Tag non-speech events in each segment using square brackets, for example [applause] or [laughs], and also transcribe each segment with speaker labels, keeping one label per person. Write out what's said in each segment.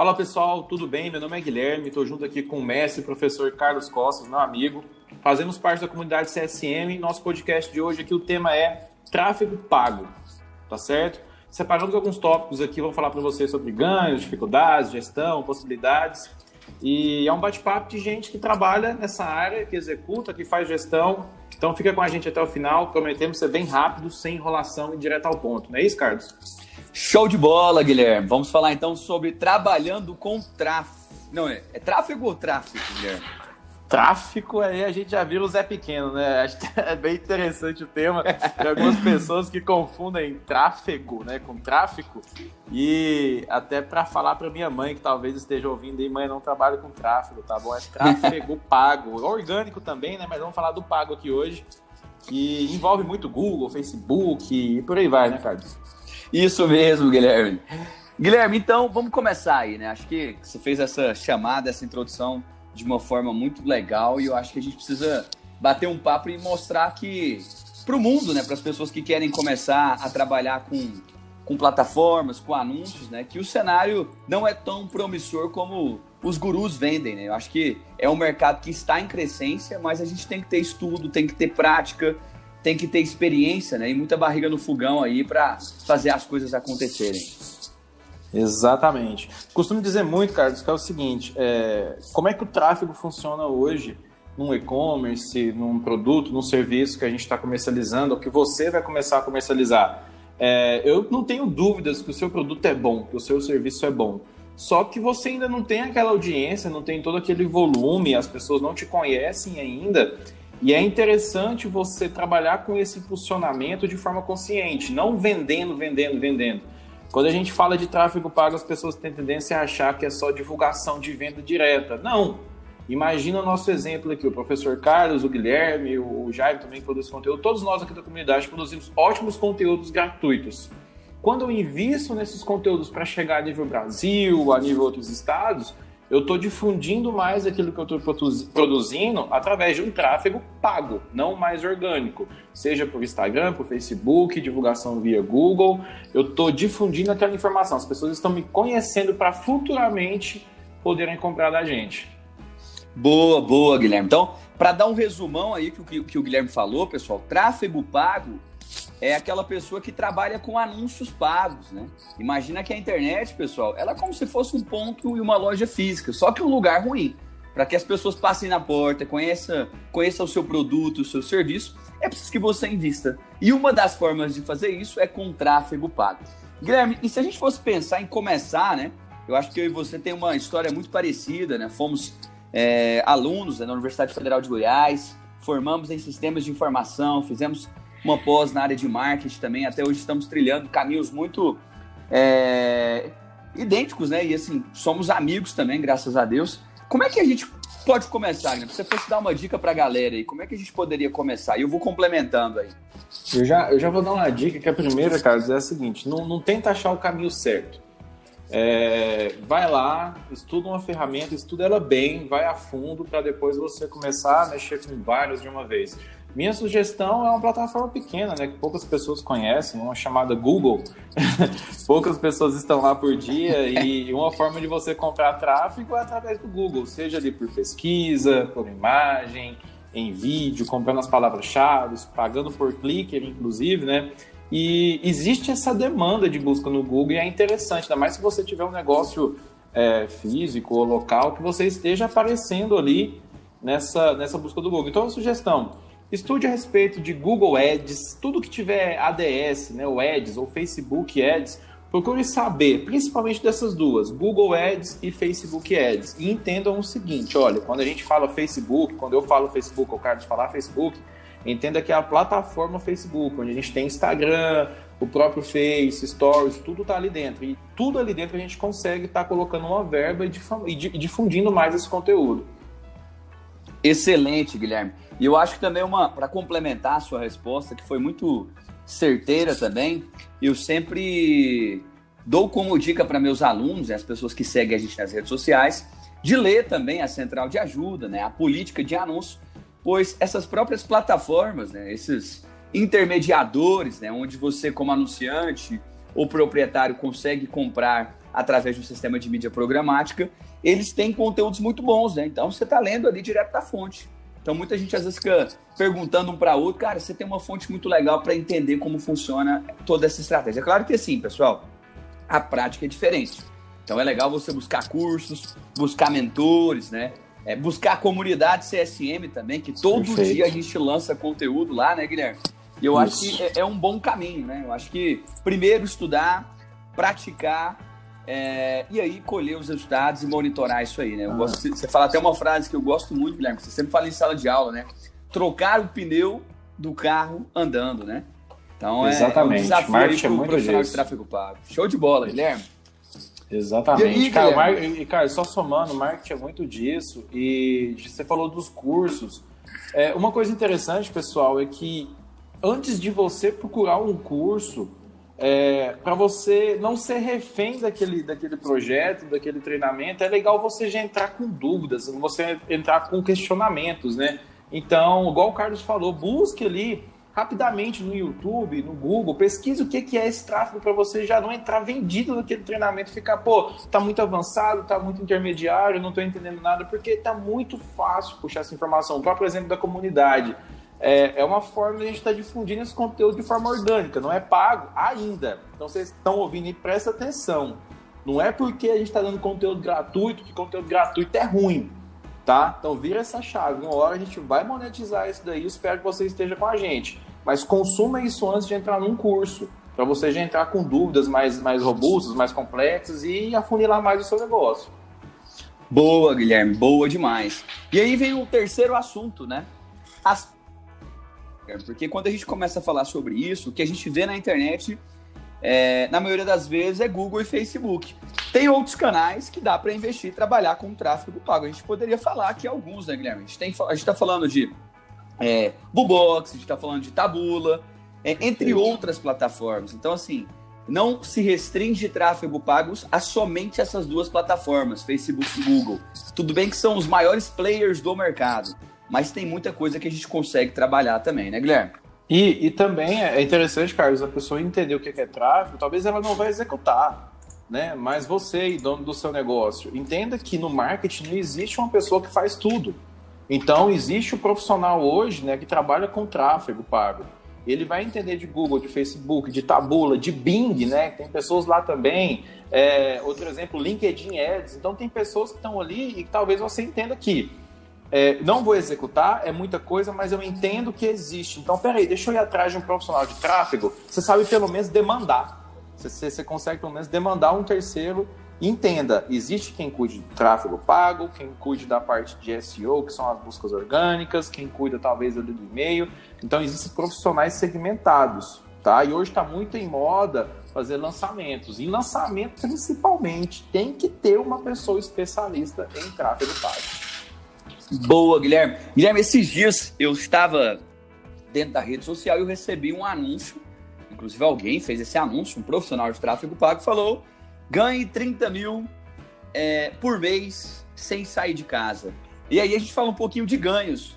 Speaker 1: Fala pessoal, tudo bem? Meu nome é Guilherme, estou junto aqui com o mestre, professor Carlos Costas, meu amigo. Fazemos parte da comunidade CSM. Nosso podcast de hoje aqui, o tema é tráfego pago, tá certo? Separamos alguns tópicos aqui, vou falar para vocês sobre ganhos, dificuldades, gestão, possibilidades. E é um bate-papo de gente que trabalha nessa área, que executa, que faz gestão. Então fica com a gente até o final, prometemos ser bem rápido, sem enrolação e direto ao ponto. Não é isso, Carlos?
Speaker 2: Show de bola, Guilherme. Vamos falar então sobre trabalhando com tráfego. Não, é, é tráfego ou tráfego, Guilherme?
Speaker 1: Tráfico, aí a gente já viu o Zé Pequeno, né? [laughs] Acho que é bem interessante o tema. Tem algumas pessoas que confundem tráfego, né, com tráfico. E até para falar para minha mãe, que talvez esteja ouvindo aí, mãe, não trabalho com tráfego, tá bom? É tráfego [laughs] pago. Orgânico também, né? Mas vamos falar do pago aqui hoje, que envolve muito Google, Facebook e por aí vai, né, Carlos?
Speaker 2: Isso mesmo, Guilherme. Guilherme, então vamos começar aí, né? Acho que você fez essa chamada, essa introdução de uma forma muito legal e eu acho que a gente precisa bater um papo e mostrar que para o mundo, né, para as pessoas que querem começar a trabalhar com, com plataformas, com anúncios, né, que o cenário não é tão promissor como os gurus vendem, né? Eu acho que é um mercado que está em crescência, mas a gente tem que ter estudo, tem que ter prática, tem que ter experiência, né, e muita barriga no fogão aí para fazer as coisas acontecerem.
Speaker 1: Exatamente. Costumo dizer muito, Carlos, que é o seguinte: é, como é que o tráfego funciona hoje num e-commerce, num produto, num serviço que a gente está comercializando, ou que você vai começar a comercializar? É, eu não tenho dúvidas que o seu produto é bom, que o seu serviço é bom. Só que você ainda não tem aquela audiência, não tem todo aquele volume, as pessoas não te conhecem ainda. E é interessante você trabalhar com esse impulsionamento de forma consciente, não vendendo, vendendo, vendendo. Quando a gente fala de tráfego pago, as pessoas têm tendência a achar que é só divulgação de venda direta. Não! Imagina o nosso exemplo aqui, o professor Carlos, o Guilherme, o Jair também produz conteúdo, todos nós aqui da comunidade produzimos ótimos conteúdos gratuitos. Quando eu invisto nesses conteúdos para chegar a nível Brasil, a nível outros estados, eu estou difundindo mais aquilo que eu estou produzindo através de um tráfego pago, não mais orgânico. Seja por Instagram, por Facebook, divulgação via Google. Eu estou difundindo aquela informação. As pessoas estão me conhecendo para futuramente poderem comprar da gente.
Speaker 2: Boa, boa, Guilherme. Então, para dar um resumão aí que, que, que o Guilherme falou, pessoal, tráfego pago é aquela pessoa que trabalha com anúncios pagos, né? Imagina que a internet, pessoal, ela é como se fosse um ponto e uma loja física, só que um lugar ruim. Para que as pessoas passem na porta, conheçam conheça o seu produto, o seu serviço, é preciso que você invista. E uma das formas de fazer isso é com tráfego pago. Guilherme, e se a gente fosse pensar em começar, né? Eu acho que eu e você tem uma história muito parecida, né? Fomos é, alunos né, na Universidade Federal de Goiás, formamos em sistemas de informação, fizemos uma pós na área de marketing também. Até hoje estamos trilhando caminhos muito é, idênticos, né? E assim, somos amigos também, graças a Deus. Como é que a gente pode começar, né? Se você fosse dar uma dica para a galera aí, como é que a gente poderia começar? E eu vou complementando aí.
Speaker 1: Eu já, eu já vou dar uma dica, que a primeira, Carlos, é a seguinte: não, não tenta achar o caminho certo. É, vai lá, estuda uma ferramenta, estuda ela bem, vai a fundo para depois você começar a mexer com vários de uma vez. Minha sugestão é uma plataforma pequena, né, que poucas pessoas conhecem, uma chamada Google. [laughs] poucas pessoas estão lá por dia e [laughs] uma forma de você comprar tráfego é através do Google, seja ali por pesquisa, por imagem, em vídeo, comprando as palavras-chave, pagando por clicker, inclusive, né? E existe essa demanda de busca no Google e é interessante, ainda mais se você tiver um negócio é, físico ou local que você esteja aparecendo ali nessa, nessa busca do Google. Então, a sugestão Estude a respeito de Google Ads, tudo que tiver ADS, né, o Ads ou Facebook Ads, procure saber, principalmente dessas duas, Google Ads e Facebook Ads. E entendam o seguinte, olha, quando a gente fala Facebook, quando eu falo Facebook, ou o Carlos falar Facebook, entenda que é a plataforma Facebook, onde a gente tem Instagram, o próprio Face, Stories, tudo está ali dentro. E tudo ali dentro a gente consegue estar tá colocando uma verba e difundindo mais esse conteúdo.
Speaker 2: Excelente, Guilherme. E eu acho que também uma para complementar a sua resposta, que foi muito certeira também, eu sempre dou como dica para meus alunos, as pessoas que seguem a gente nas redes sociais, de ler também a central de ajuda, né, a política de anúncio, pois essas próprias plataformas, né, esses intermediadores, né, onde você como anunciante ou proprietário consegue comprar através de um sistema de mídia programática, eles têm conteúdos muito bons, né? Então você está lendo ali direto da fonte. Então muita gente às vezes fica perguntando um para outro, cara, você tem uma fonte muito legal para entender como funciona toda essa estratégia. É claro que sim, pessoal, a prática é diferente. Então é legal você buscar cursos, buscar mentores, né? É, buscar a comunidade CSM também, que todo Perfeito. dia a gente lança conteúdo lá, né, Guilherme? E eu Isso. acho que é, é, um bom caminho, né? Eu acho que primeiro estudar, praticar é, e aí colher os resultados e monitorar isso aí, né? Eu ah. gosto, você fala até uma frase que eu gosto muito, Guilherme, você sempre fala em sala de aula, né? Trocar o pneu do carro andando, né?
Speaker 1: Então Exatamente. é um desafio Marketing pro é profissional
Speaker 2: de tráfego pago. Show de bola, Guilherme.
Speaker 1: Exatamente. E aí, cara, mar... cara, só somando, marketing é muito disso. E você falou dos cursos. É, uma coisa interessante, pessoal, é que antes de você procurar um curso, é, para você não ser refém daquele, daquele projeto, daquele treinamento, é legal você já entrar com dúvidas, você entrar com questionamentos, né? Então, igual o Carlos falou, busque ali rapidamente no YouTube, no Google, pesquise o que, que é esse tráfego para você já não entrar vendido naquele treinamento, ficar, pô, tá muito avançado, tá muito intermediário, não estou entendendo nada, porque tá muito fácil puxar essa informação. O próprio exemplo da comunidade. É, é uma forma de a gente estar tá difundindo esse conteúdo de forma orgânica, não é pago ainda. Então vocês estão ouvindo e presta atenção. Não é porque a gente está dando conteúdo gratuito que conteúdo gratuito é ruim tá? Então vira essa chave. Uma hora a gente vai monetizar isso daí. Espero que você esteja com a gente. Mas consuma isso antes de entrar num curso, para você já entrar com dúvidas mais, mais robustas, mais complexas e afunilar mais o seu negócio.
Speaker 2: Boa, Guilherme, boa demais. E aí vem o terceiro assunto, né? As... Porque quando a gente começa a falar sobre isso, o que a gente vê na internet é, na maioria das vezes é Google e Facebook. Tem outros canais que dá para investir e trabalhar com tráfego pago. A gente poderia falar aqui alguns, né, Guilherme? A gente está falando de é, Bubox, a gente está falando de Tabula, é, entre outras plataformas. Então, assim, não se restringe tráfego pagos a somente essas duas plataformas, Facebook e Google. Tudo bem que são os maiores players do mercado, mas tem muita coisa que a gente consegue trabalhar também, né, Guilherme?
Speaker 1: E, e também é interessante, Carlos, a pessoa entender o que é tráfego, talvez ela não vai executar, né? Mas você, dono do seu negócio, entenda que no marketing não existe uma pessoa que faz tudo. Então, existe o profissional hoje né, que trabalha com tráfego pago. Ele vai entender de Google, de Facebook, de Tabula, de Bing, né? Tem pessoas lá também. É, outro exemplo, LinkedIn Ads. Então, tem pessoas que estão ali e que talvez você entenda que é, não vou executar, é muita coisa, mas eu entendo que existe. Então, peraí, deixa eu ir atrás de um profissional de tráfego. Você sabe pelo menos demandar. Você, você consegue pelo menos demandar um terceiro. Entenda, existe quem cuide de tráfego pago, quem cuide da parte de SEO, que são as buscas orgânicas, quem cuida talvez do e-mail. Então, existem profissionais segmentados, tá? E hoje está muito em moda fazer lançamentos. E lançamento, principalmente, tem que ter uma pessoa especialista em tráfego pago.
Speaker 2: Boa, Guilherme. Guilherme, esses dias eu estava dentro da rede social e eu recebi um anúncio. Inclusive, alguém fez esse anúncio, um profissional de tráfego pago, falou: ganhe 30 mil é, por mês sem sair de casa. E aí a gente fala um pouquinho de ganhos.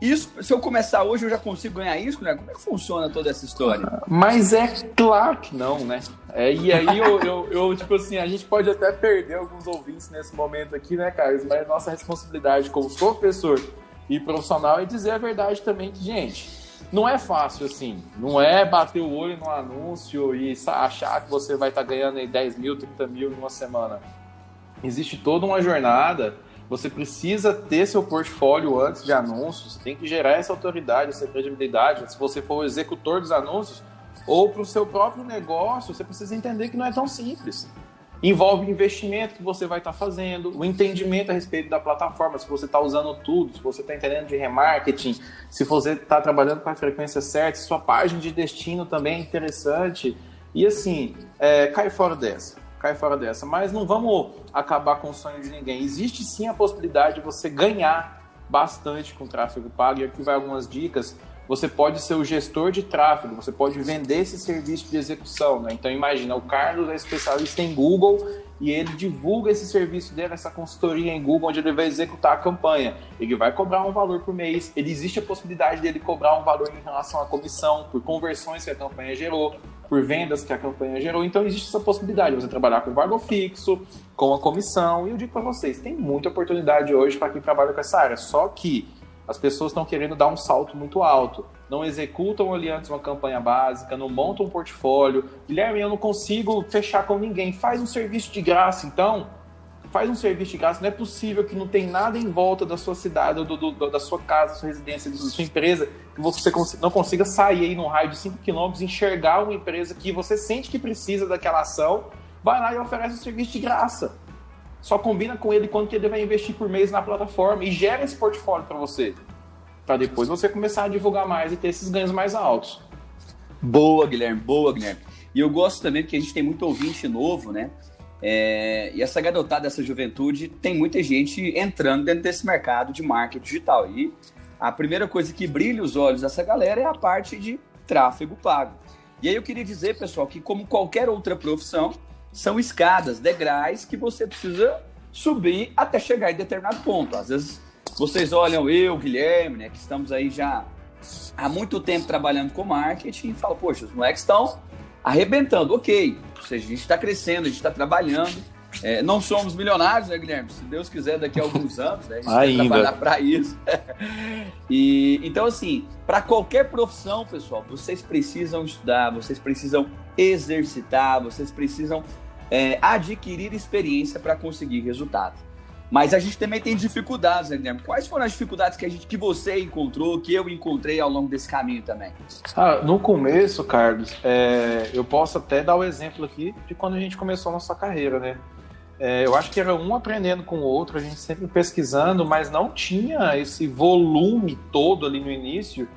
Speaker 2: Isso, se eu começar hoje, eu já consigo ganhar isso, né? Como é que funciona toda essa história?
Speaker 1: Mas é claro que não, né? É, e aí eu, eu, eu, tipo assim, a gente pode até perder alguns ouvintes nesse momento aqui, né, Carlos? Mas nossa responsabilidade como professor e profissional é dizer a verdade também que, gente, não é fácil assim. Não é bater o olho no anúncio e achar que você vai estar tá ganhando aí 10 mil, 30 mil numa semana. Existe toda uma jornada você precisa ter seu portfólio antes de anúncios, tem que gerar essa autoridade, essa credibilidade. Se você for o executor dos anúncios ou para o seu próprio negócio, você precisa entender que não é tão simples. Envolve investimento que você vai estar tá fazendo, o entendimento a respeito da plataforma, se você está usando tudo, se você está entendendo de remarketing, se você está trabalhando com a frequência certa, se sua página de destino também é interessante. E assim, é, cai fora dessa cai fora dessa. Mas não vamos acabar com o sonho de ninguém. Existe sim a possibilidade de você ganhar bastante com tráfego pago. E aqui vai algumas dicas. Você pode ser o gestor de tráfego, você pode vender esse serviço de execução. Né? Então imagina, o Carlos é especialista em Google e ele divulga esse serviço dele, essa consultoria em Google, onde ele vai executar a campanha. Ele vai cobrar um valor por mês. Ele existe a possibilidade dele cobrar um valor em relação à comissão por conversões que a campanha gerou. Por vendas que a campanha gerou. Então existe essa possibilidade de você trabalhar com vago fixo, com a comissão. E eu digo para vocês, tem muita oportunidade hoje para quem trabalha com essa área. Só que as pessoas estão querendo dar um salto muito alto. Não executam ali antes uma campanha básica, não montam um portfólio. Guilherme, eu não consigo fechar com ninguém. Faz um serviço de graça, então faz um serviço de graça, não é possível que não tem nada em volta da sua cidade, do, do, da sua casa, da sua residência, da sua empresa, que você não consiga sair aí num raio de 5 km, enxergar uma empresa que você sente que precisa daquela ação, vai lá e oferece um serviço de graça. Só combina com ele quanto que ele vai investir por mês na plataforma e gera esse portfólio para você. Para depois você começar a divulgar mais e ter esses ganhos mais altos.
Speaker 2: Boa, Guilherme, boa, Guilherme. E eu gosto também porque a gente tem muito ouvinte novo, né? É, e essa garotada, essa juventude, tem muita gente entrando dentro desse mercado de marketing digital. E a primeira coisa que brilha os olhos dessa galera é a parte de tráfego pago. E aí eu queria dizer, pessoal, que como qualquer outra profissão, são escadas, degraus que você precisa subir até chegar em determinado ponto. Às vezes vocês olham eu, Guilherme, né, que estamos aí já há muito tempo trabalhando com marketing e falam, poxa, os moleques estão arrebentando. Ok, ou seja, a gente está crescendo, a gente está trabalhando. É, não somos milionários, né, Guilherme? Se Deus quiser, daqui a alguns anos, né, a gente
Speaker 1: Ainda.
Speaker 2: vai trabalhar para isso. e, então, assim, para qualquer profissão, pessoal, vocês precisam estudar, vocês precisam exercitar, vocês precisam é, adquirir experiência para conseguir resultado. Mas a gente também tem dificuldades, né, Guilherme? Quais foram as dificuldades que, a gente, que você encontrou, que eu encontrei ao longo desse caminho também?
Speaker 1: Ah, no começo, Carlos, é, eu posso até dar o exemplo aqui de quando a gente começou a nossa carreira, né? É, eu acho que era um aprendendo com o outro, a gente sempre pesquisando, mas não tinha esse volume todo ali no início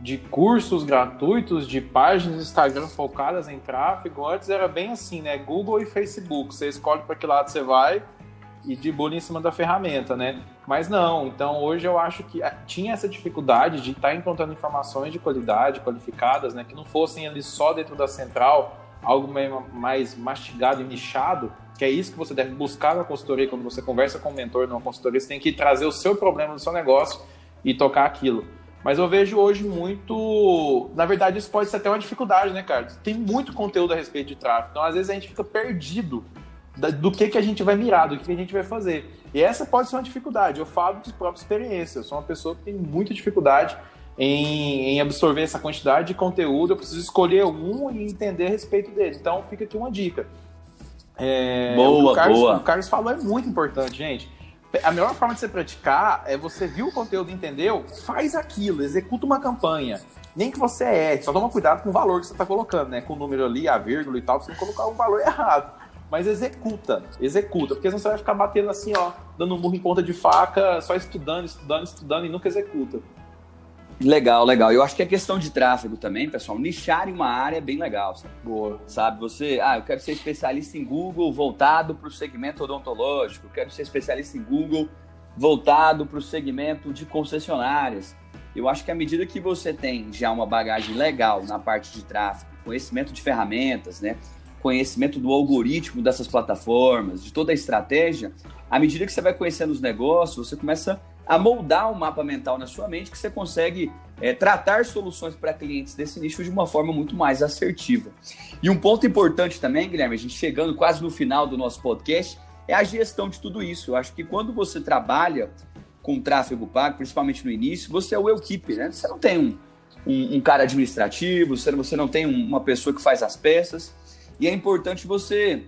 Speaker 1: de cursos gratuitos, de páginas Instagram focadas em tráfego. Antes era bem assim, né? Google e Facebook. Você escolhe para que lado você vai e de bolha em cima da ferramenta, né? Mas não, então hoje eu acho que ah, tinha essa dificuldade de estar tá encontrando informações de qualidade, qualificadas, né? Que não fossem ali só dentro da central, algo mais mastigado e nichado, que é isso que você deve buscar na consultoria, quando você conversa com um mentor numa consultoria, você tem que trazer o seu problema do seu negócio e tocar aquilo. Mas eu vejo hoje muito. Na verdade, isso pode ser até uma dificuldade, né, Carlos? Tem muito conteúdo a respeito de tráfego. Então, às vezes, a gente fica perdido do que, que a gente vai mirar, do que, que a gente vai fazer. E essa pode ser uma dificuldade. Eu falo de própria experiência. Eu sou uma pessoa que tem muita dificuldade em, em, absorver essa quantidade de conteúdo. Eu preciso escolher um e entender a respeito dele. Então, fica aqui uma dica.
Speaker 2: É, boa,
Speaker 1: o Carlos,
Speaker 2: boa.
Speaker 1: O Carlos falou é muito importante, gente. A melhor forma de você praticar é você viu o conteúdo entendeu? Faz aquilo, executa uma campanha. Nem que você é, só toma cuidado com o valor que você está colocando, né? Com o número ali, a vírgula e tal, você não colocar um valor [laughs] errado mas executa, executa, porque senão você vai ficar batendo assim, ó, dando um murro em ponta de faca, só estudando, estudando, estudando e nunca executa.
Speaker 2: Legal, legal. Eu acho que é questão de tráfego também, pessoal. Nichar em uma área é bem legal. Sabe?
Speaker 1: Boa.
Speaker 2: Sabe, você, ah, eu quero ser especialista em Google voltado para o segmento odontológico, eu quero ser especialista em Google voltado para o segmento de concessionárias. Eu acho que à medida que você tem já uma bagagem legal na parte de tráfego, conhecimento de ferramentas, né? conhecimento do algoritmo dessas plataformas, de toda a estratégia, à medida que você vai conhecendo os negócios, você começa a moldar um mapa mental na sua mente que você consegue é, tratar soluções para clientes desse nicho de uma forma muito mais assertiva. E um ponto importante também, Guilherme, a gente chegando quase no final do nosso podcast, é a gestão de tudo isso. Eu acho que quando você trabalha com tráfego pago, principalmente no início, você é o equipe, né? Você não tem um, um, um cara administrativo, você, você não tem uma pessoa que faz as peças. E é importante você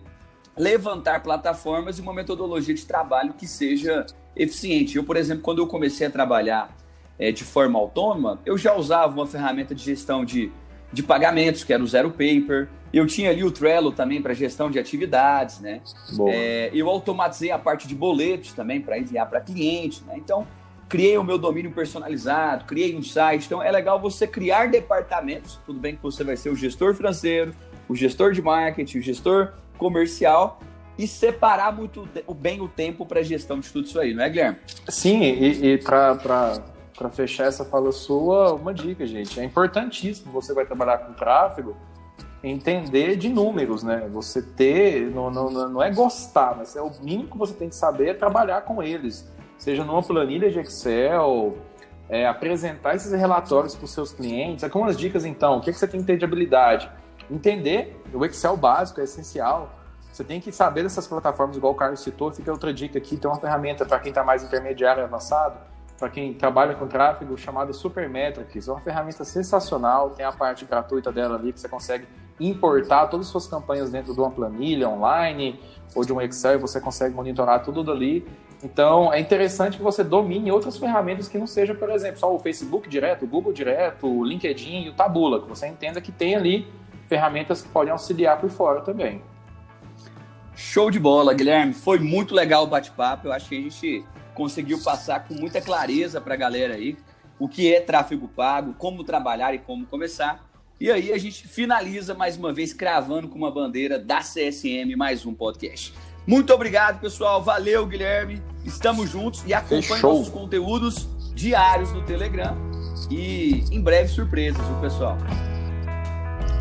Speaker 2: levantar plataformas e uma metodologia de trabalho que seja eficiente. Eu, por exemplo, quando eu comecei a trabalhar é, de forma autônoma, eu já usava uma ferramenta de gestão de, de pagamentos, que era o Zero Paper. Eu tinha ali o Trello também para gestão de atividades, né? É, eu automatizei a parte de boletos também para enviar para cliente, né? Então, criei o meu domínio personalizado, criei um site. Então, é legal você criar departamentos. Tudo bem que você vai ser o gestor financeiro, o gestor de marketing, o gestor comercial e separar muito bem o tempo para gestão de tudo isso aí, não é, Guilherme?
Speaker 1: Sim, e, e para fechar essa fala sua, uma dica, gente. É importantíssimo você vai trabalhar com tráfego, entender de números, né? Você ter, não, não, não é gostar, mas é o mínimo que você tem que saber é trabalhar com eles. Seja numa planilha de Excel, é, apresentar esses relatórios para os seus clientes. Algumas dicas, então, o que, que você tem que ter de habilidade? entender o Excel básico, é essencial. Você tem que saber dessas plataformas, igual o Carlos citou. Fica outra dica aqui: tem uma ferramenta para quem está mais intermediário e avançado, para quem trabalha com tráfego, chamada Supermetrics. É uma ferramenta sensacional. Tem a parte gratuita dela ali que você consegue importar todas as suas campanhas dentro de uma planilha online ou de um Excel você consegue monitorar tudo dali. Então, é interessante que você domine outras ferramentas que não seja, por exemplo, só o Facebook direto, o Google direto, o LinkedIn e o Tabula, que você entenda que tem ali ferramentas que podem auxiliar por fora também.
Speaker 2: Show de bola, Guilherme. Foi muito legal o bate-papo. Eu acho que a gente conseguiu passar com muita clareza para a galera aí o que é tráfego pago, como trabalhar e como começar. E aí a gente finaliza mais uma vez cravando com uma bandeira da CSM mais um podcast. Muito obrigado, pessoal. Valeu, Guilherme. Estamos juntos e acompanhe nossos conteúdos diários no Telegram. E em breve surpresas, viu, pessoal?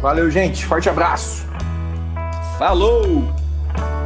Speaker 1: Valeu, gente. Forte abraço.
Speaker 2: Falou! thank you